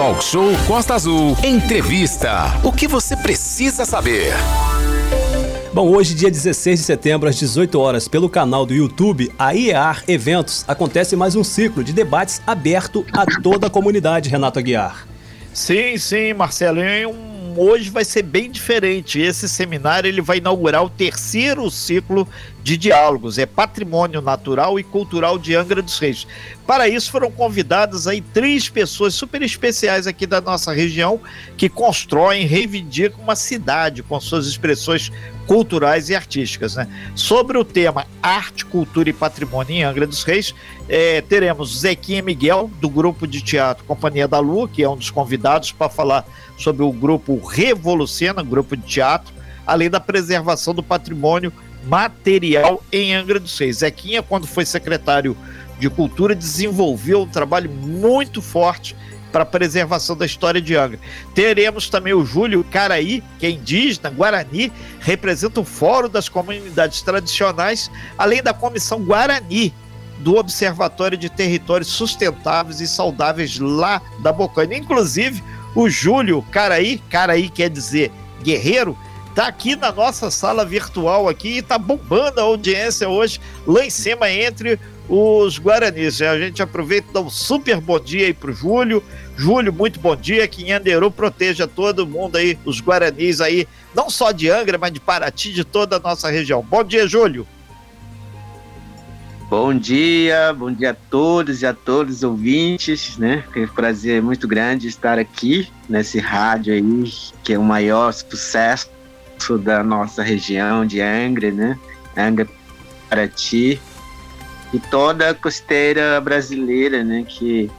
Talk Show Costa Azul. Entrevista. O que você precisa saber? Bom, hoje, dia 16 de setembro, às 18 horas, pelo canal do YouTube, a IEAR Eventos, acontece mais um ciclo de debates aberto a toda a comunidade, Renato Aguiar. Sim, sim, Marcelo. É um hoje vai ser bem diferente. Esse seminário ele vai inaugurar o terceiro ciclo de diálogos, é Patrimônio Natural e Cultural de Angra dos Reis. Para isso foram convidadas aí três pessoas super especiais aqui da nossa região que constroem, reivindicam uma cidade com suas expressões culturais e artísticas. Né? Sobre o tema Arte, Cultura e Patrimônio em Angra dos Reis, é, teremos Zequinha Miguel, do grupo de teatro Companhia da Lua, que é um dos convidados para falar sobre o grupo Revolucena, grupo de teatro, além da preservação do patrimônio material em Angra dos Reis. Zequinha, quando foi secretário de Cultura, desenvolveu um trabalho muito forte para a preservação da história de Angra. Teremos também o Júlio Caraí, que é indígena, Guarani, representa o Fórum das Comunidades Tradicionais, além da Comissão Guarani do Observatório de Territórios Sustentáveis e Saudáveis lá da Bocaina. Inclusive, o Júlio Caraí, Caraí quer dizer guerreiro, tá aqui na nossa sala virtual aqui e tá bombando a audiência hoje lá em cima entre os Guaranis. A gente aproveita e dá um super bom dia aí pro Júlio. Júlio, muito bom dia. Que Anderu proteja todo mundo aí, os Guaranis aí, não só de Angra, mas de Paraty, de toda a nossa região. Bom dia, Júlio. Bom dia, bom dia a todos e a todos os ouvintes, né? É um prazer muito grande estar aqui nesse rádio aí, que é o maior sucesso da nossa região de Angra, né? Angra Paraty e toda a costeira brasileira, né? Que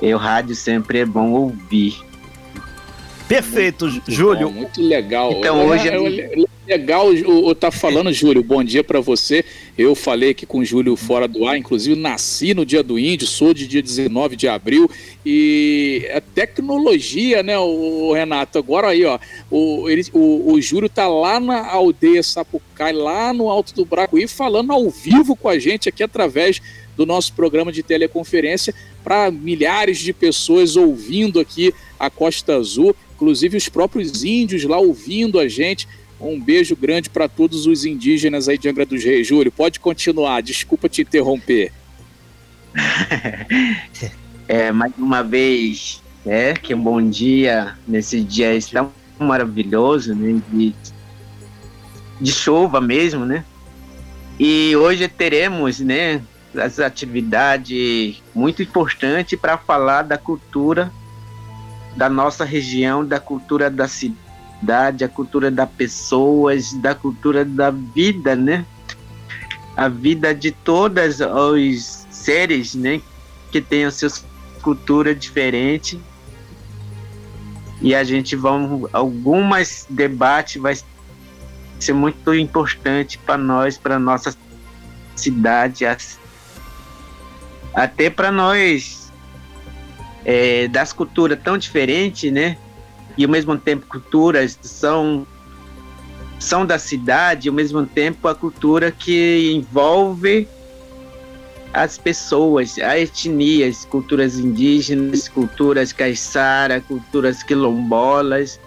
o rádio sempre é bom ouvir. Perfeito, muito Júlio. Bom, muito legal. Então é, hoje é, é legal o tá falando, Júlio. Bom dia para você. Eu falei aqui com o Júlio fora do ar, inclusive nasci no dia do índio, sou de dia 19 de abril e a tecnologia, né, o Renato. Agora aí, ó, o, ele, o, o Júlio tá lá na aldeia Sapucai, lá no Alto do Bracuí, falando ao vivo com a gente aqui através do nosso programa de teleconferência para milhares de pessoas ouvindo aqui a Costa Azul, inclusive os próprios índios lá ouvindo a gente. Um beijo grande para todos os indígenas aí de Angra dos Reis. Júlio, pode continuar, desculpa te interromper. é, mais uma vez, é, que um bom dia nesse dia tão maravilhoso, né, de, de chuva mesmo, né? E hoje teremos, né, as atividades muito importantes para falar da cultura da nossa região, da cultura da cidade, a cultura das pessoas, da cultura da vida, né? A vida de todos os seres, né? Que têm as suas culturas diferentes. E a gente vamos algumas debates vai ser muito importante para nós, para nossa cidade, até para nós é, das culturas tão diferentes, né? E ao mesmo tempo culturas são são da cidade, ao mesmo tempo a cultura que envolve as pessoas, as etnias, culturas indígenas, culturas caiçara, culturas quilombolas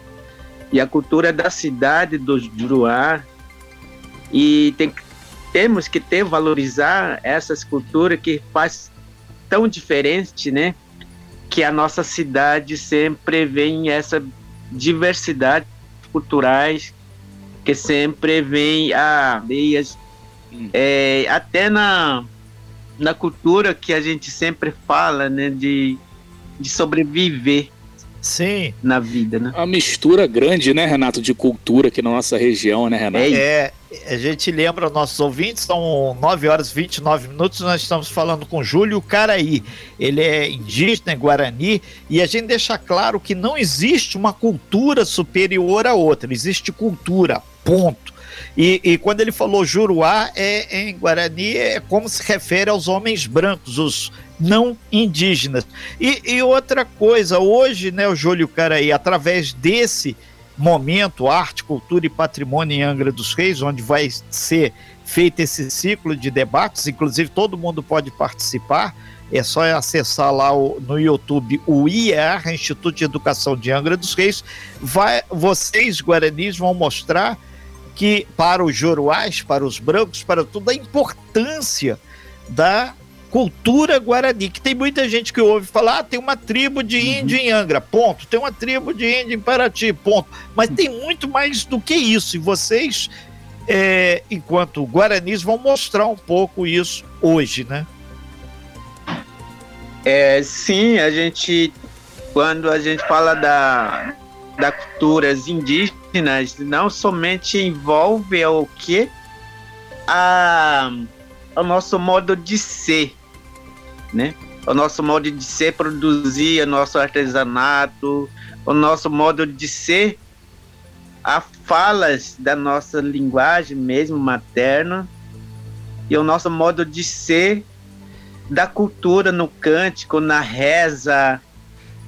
e a cultura da cidade do Juruá. E tem, temos que ter valorizar essas culturas que faz tão diferente, né? Que a nossa cidade sempre vem essa diversidade culturais que sempre vem a meias hum. é, até na na cultura que a gente sempre fala, né? De, de sobreviver Sim. Na vida, né? A mistura grande, né, Renato, de cultura aqui na nossa região, né, Renato? É, a gente lembra nossos ouvintes, são 9 horas e 29 minutos, nós estamos falando com Júlio Caraí. Ele é indígena, é Guarani, e a gente deixa claro que não existe uma cultura superior a outra, existe cultura, ponto. E, e, quando ele falou Juruá, é, em Guarani, é como se refere aos homens brancos, os não indígenas. E, e outra coisa, hoje, né, o Júlio Caraí, através desse momento, arte, cultura e patrimônio em Angra dos Reis, onde vai ser feito esse ciclo de debates, inclusive todo mundo pode participar, é só acessar lá o, no YouTube o IER, Instituto de Educação de Angra dos Reis. Vai, vocês, guaranis, vão mostrar que para os joruás, para os brancos, para tudo, a importância da cultura guarani, que tem muita gente que ouve falar, ah, tem uma tribo de uhum. índio em Angra, ponto. Tem uma tribo de índio em Paraty, ponto. Mas tem muito mais do que isso. E vocês, é, enquanto guaranis, vão mostrar um pouco isso hoje, né? É, sim, a gente, quando a gente fala da, da culturas indígenas, não somente envolve o que a o nosso modo de ser, né? O nosso modo de ser produzir, o nosso artesanato, o nosso modo de ser, a falas da nossa linguagem mesmo materna e o nosso modo de ser da cultura no cântico, na reza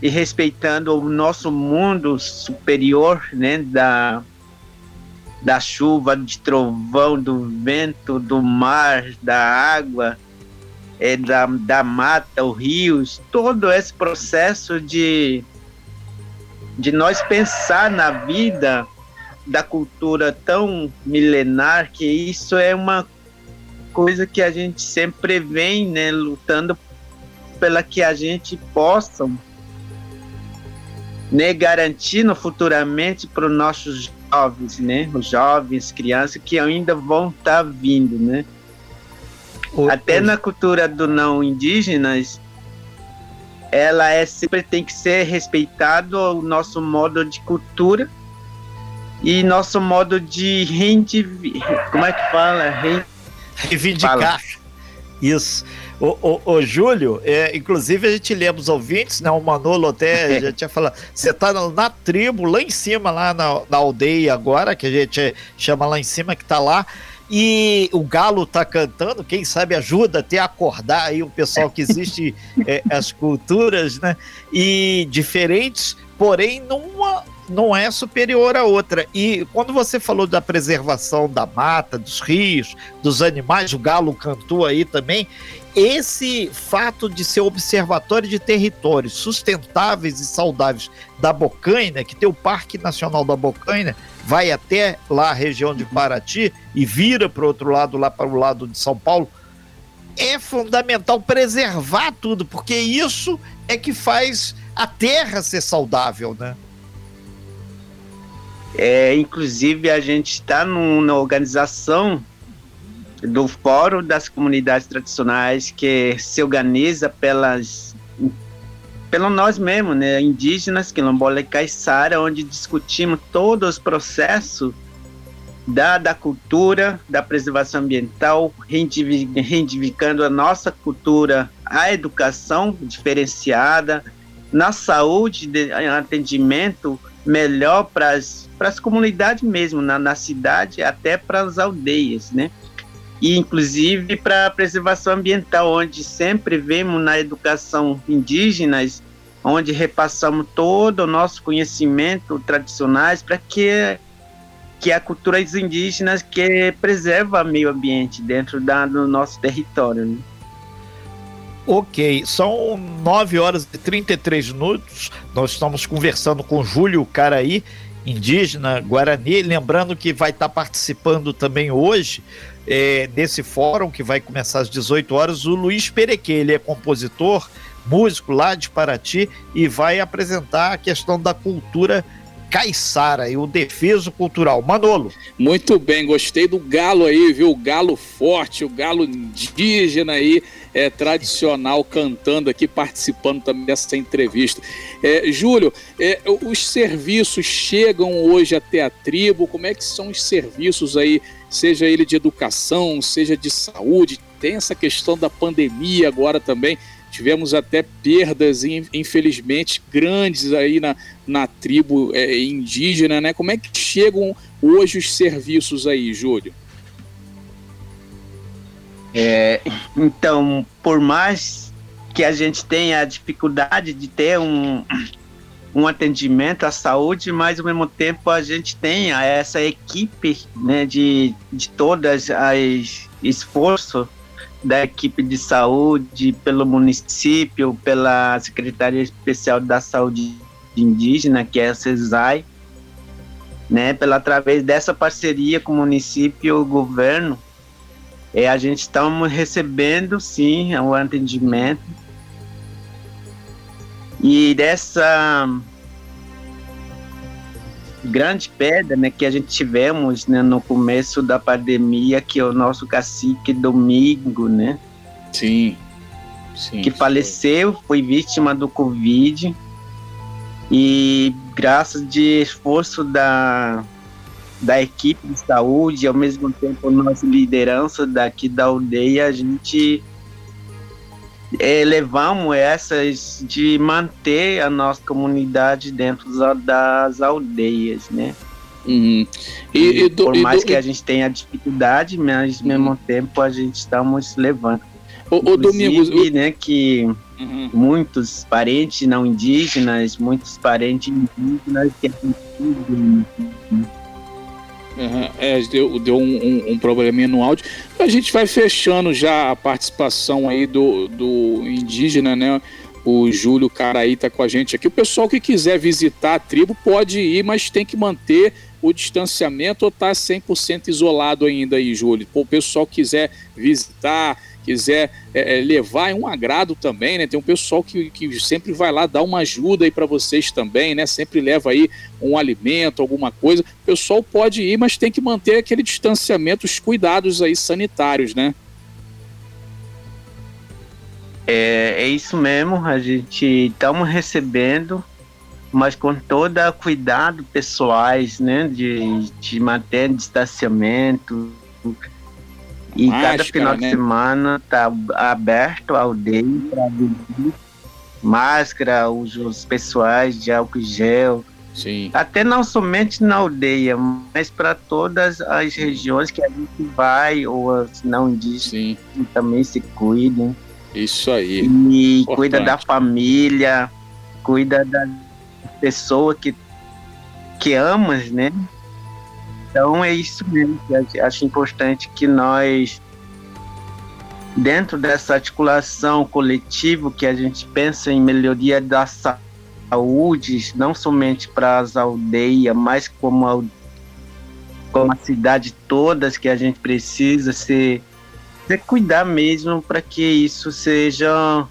e respeitando o nosso mundo superior, né, da da chuva, de trovão, do vento, do mar, da água, é, da, da mata, os rios, todo esse processo de, de nós pensar na vida da cultura tão milenar que isso é uma coisa que a gente sempre vem né, lutando pela que a gente possa né, garantindo futuramente para os nossos jovens, né? Os jovens, crianças que ainda vão estar tá vindo, né? O, Até o... na cultura do não indígenas, ela é sempre tem que ser respeitado o nosso modo de cultura e nosso modo de reivindicar, como é que fala? Re... Reivindicar. Fala. Isso. O, o, o Júlio, é, inclusive a gente lembra os ouvintes, né? O Manolo até já tinha falado. Você tá na, na, tribo, lá em cima, lá na, na, aldeia agora, que a gente chama lá em cima, que tá lá. E o galo tá cantando, quem sabe ajuda até a acordar aí o pessoal que existe é, as culturas, né? E diferentes, porém numa não é superior à outra. E quando você falou da preservação da mata, dos rios, dos animais, o galo cantou aí também, esse fato de ser observatório de territórios sustentáveis e saudáveis da Bocaina, que tem o Parque Nacional da Bocaina, vai até lá a região de Paraty e vira para o outro lado, lá para o lado de São Paulo, é fundamental preservar tudo, porque isso é que faz a terra ser saudável, né? É, inclusive, a gente está numa organização do Fórum das Comunidades Tradicionais que se organiza pelas pelo nós mesmos, né, indígenas, quilombola e caiçara, onde discutimos todos os processos da, da cultura, da preservação ambiental, reivindicando a nossa cultura, a educação diferenciada, na saúde, de, atendimento melhor para as comunidades mesmo, na, na cidade, até para as aldeias, né? e inclusive para a preservação ambiental, onde sempre vemos na educação indígenas, onde repassamos todo o nosso conhecimento tradicionais para que que a culturas indígenas que preserva o meio ambiente dentro da, do nosso território. Né? Ok, são 9 horas e 33 minutos. Nós estamos conversando com Júlio Caraí, indígena Guarani. Lembrando que vai estar participando também hoje é, desse fórum que vai começar às 18 horas, o Luiz Perequê. Ele é compositor, músico lá de Paraty e vai apresentar a questão da cultura caiçara e o defeso cultural. Manolo. Muito bem, gostei do galo aí, viu? O galo forte, o galo indígena aí, é, tradicional, cantando aqui, participando também dessa entrevista. É, Júlio, é, os serviços chegam hoje até a tribo, como é que são os serviços aí, seja ele de educação, seja de saúde, tem essa questão da pandemia agora também, Tivemos até perdas, infelizmente, grandes aí na, na tribo é, indígena, né? Como é que chegam hoje os serviços aí, Júlio? É, então, por mais que a gente tenha a dificuldade de ter um, um atendimento à saúde, mas ao mesmo tempo a gente tem essa equipe né, de, de todas as esforços da equipe de saúde, pelo município, pela Secretaria Especial da Saúde Indígena, que é a CESAI, né, pela através dessa parceria com o município e o governo, é, a gente está recebendo sim o atendimento. E dessa grande pedra né, que a gente tivemos né, no começo da pandemia, que é o nosso cacique Domingo, né? Sim. Sim que faleceu, foi vítima do Covid. E graças de esforço da, da equipe de saúde, ao mesmo tempo nossa liderança daqui da aldeia, a gente é, levamos essas de manter a nossa comunidade dentro das aldeias, né? Uhum. E, e, e, por mais que a gente tenha dificuldade, mas ao mesmo uhum. tempo a gente estamos levando. O, o Domingos, o... né, que uhum. muitos parentes não indígenas, muitos parentes indígenas que Uhum, é, deu, deu um, um, um, probleminha no áudio. A gente vai fechando já a participação aí do, do indígena, né? O Júlio Caraí tá com a gente aqui. O pessoal que quiser visitar a tribo pode ir, mas tem que manter o distanciamento ou tá 100% isolado ainda aí, Júlio? o pessoal quiser visitar, quiser é, é, levar, é um agrado também, né? Tem um pessoal que, que sempre vai lá dar uma ajuda aí para vocês também, né? Sempre leva aí um alimento, alguma coisa. O pessoal pode ir, mas tem que manter aquele distanciamento, os cuidados aí sanitários, né? É, é isso mesmo, a gente estamos recebendo, mas com todo cuidado pessoais, né? De, de manter distanciamento, e Máscara, cada final né? de semana tá aberto a aldeia para vender máscara, os pessoais de álcool gel. Sim. Até não somente na aldeia, mas para todas as regiões que a gente vai, ou as não indígenas, também se cuidem. Isso aí. E Importante. cuida da família, cuida da pessoa que, que amas, né? Então é isso mesmo que acho importante que nós, dentro dessa articulação coletiva, que a gente pensa em melhoria da saúde, não somente para as aldeias, mas como a, como a cidade todas, que a gente precisa se, se cuidar mesmo para que isso seja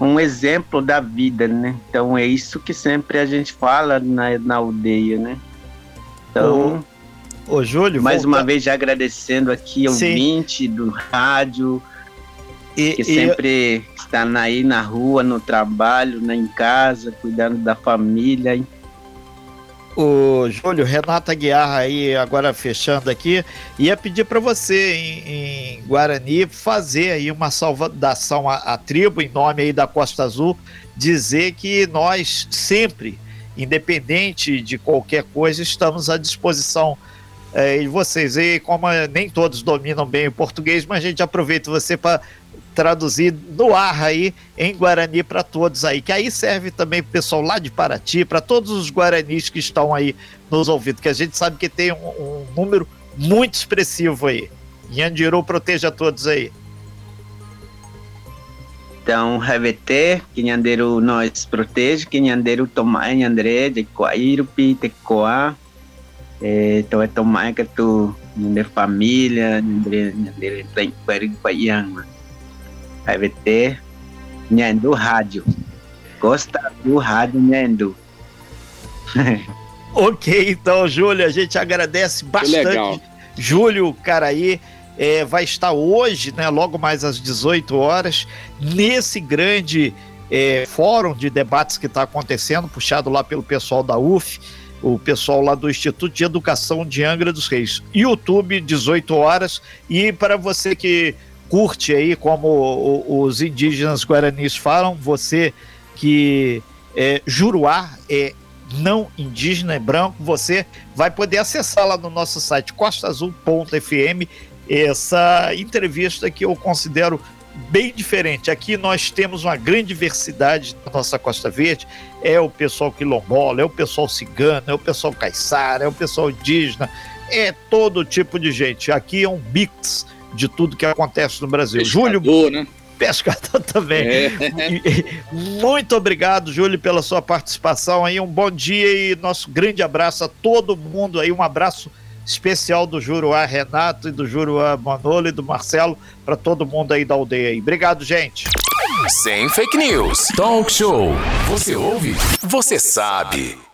um exemplo da vida, né? Então é isso que sempre a gente fala na, na aldeia, né? Então, ô, ô Júlio, mais volta... uma vez já agradecendo aqui ao Sim. do rádio, e, que e... sempre está aí na rua, no trabalho, né, em casa, cuidando da família. O Júlio, Renata Guiar aí, agora fechando aqui, ia pedir para você em, em, Guarani fazer aí uma saudação à, à tribo em nome aí da Costa Azul, dizer que nós sempre independente de qualquer coisa, estamos à disposição é, de vocês. E como nem todos dominam bem o português, mas a gente aproveita você para traduzir no ar aí em Guarani para todos aí, que aí serve também para o pessoal lá de Paraty, para todos os guaranis que estão aí nos ouvindo, que a gente sabe que tem um, um número muito expressivo aí. Yandiru proteja todos aí. Então, RVT, Quinhandeiro nós protege, Quinhandeiro toma André, de Coairupi, de Coa, então é tomar que tu, de família, André, André, tem Quaiang, RVT, Nhandu Rádio, gosta do rádio Nhandu. ok, então, Júlio, a gente agradece bastante. Júlio Caraí, é, vai estar hoje, né, logo mais às 18 horas, nesse grande é, fórum de debates que está acontecendo, puxado lá pelo pessoal da UF, o pessoal lá do Instituto de Educação de Angra dos Reis. YouTube, 18 horas. E para você que curte aí, como os indígenas guaranis falam, você que é juruá, é não indígena, é branco, você vai poder acessar lá no nosso site costaazul.fm essa entrevista que eu considero bem diferente. Aqui nós temos uma grande diversidade na nossa Costa Verde. É o pessoal quilombola, é o pessoal cigano, é o pessoal caiçara, é o pessoal indígena, é todo tipo de gente. Aqui é um mix de tudo que acontece no Brasil. Pescador, Júlio, né? pescador também. É. Muito obrigado, Júlio, pela sua participação aí. Um bom dia e nosso grande abraço a todo mundo aí. Um abraço especial do Juruá Renato e do Juruá Manolo e do Marcelo para todo mundo aí da aldeia aí. Obrigado, gente. Sem fake news. Talk show. Você ouve? Você sabe.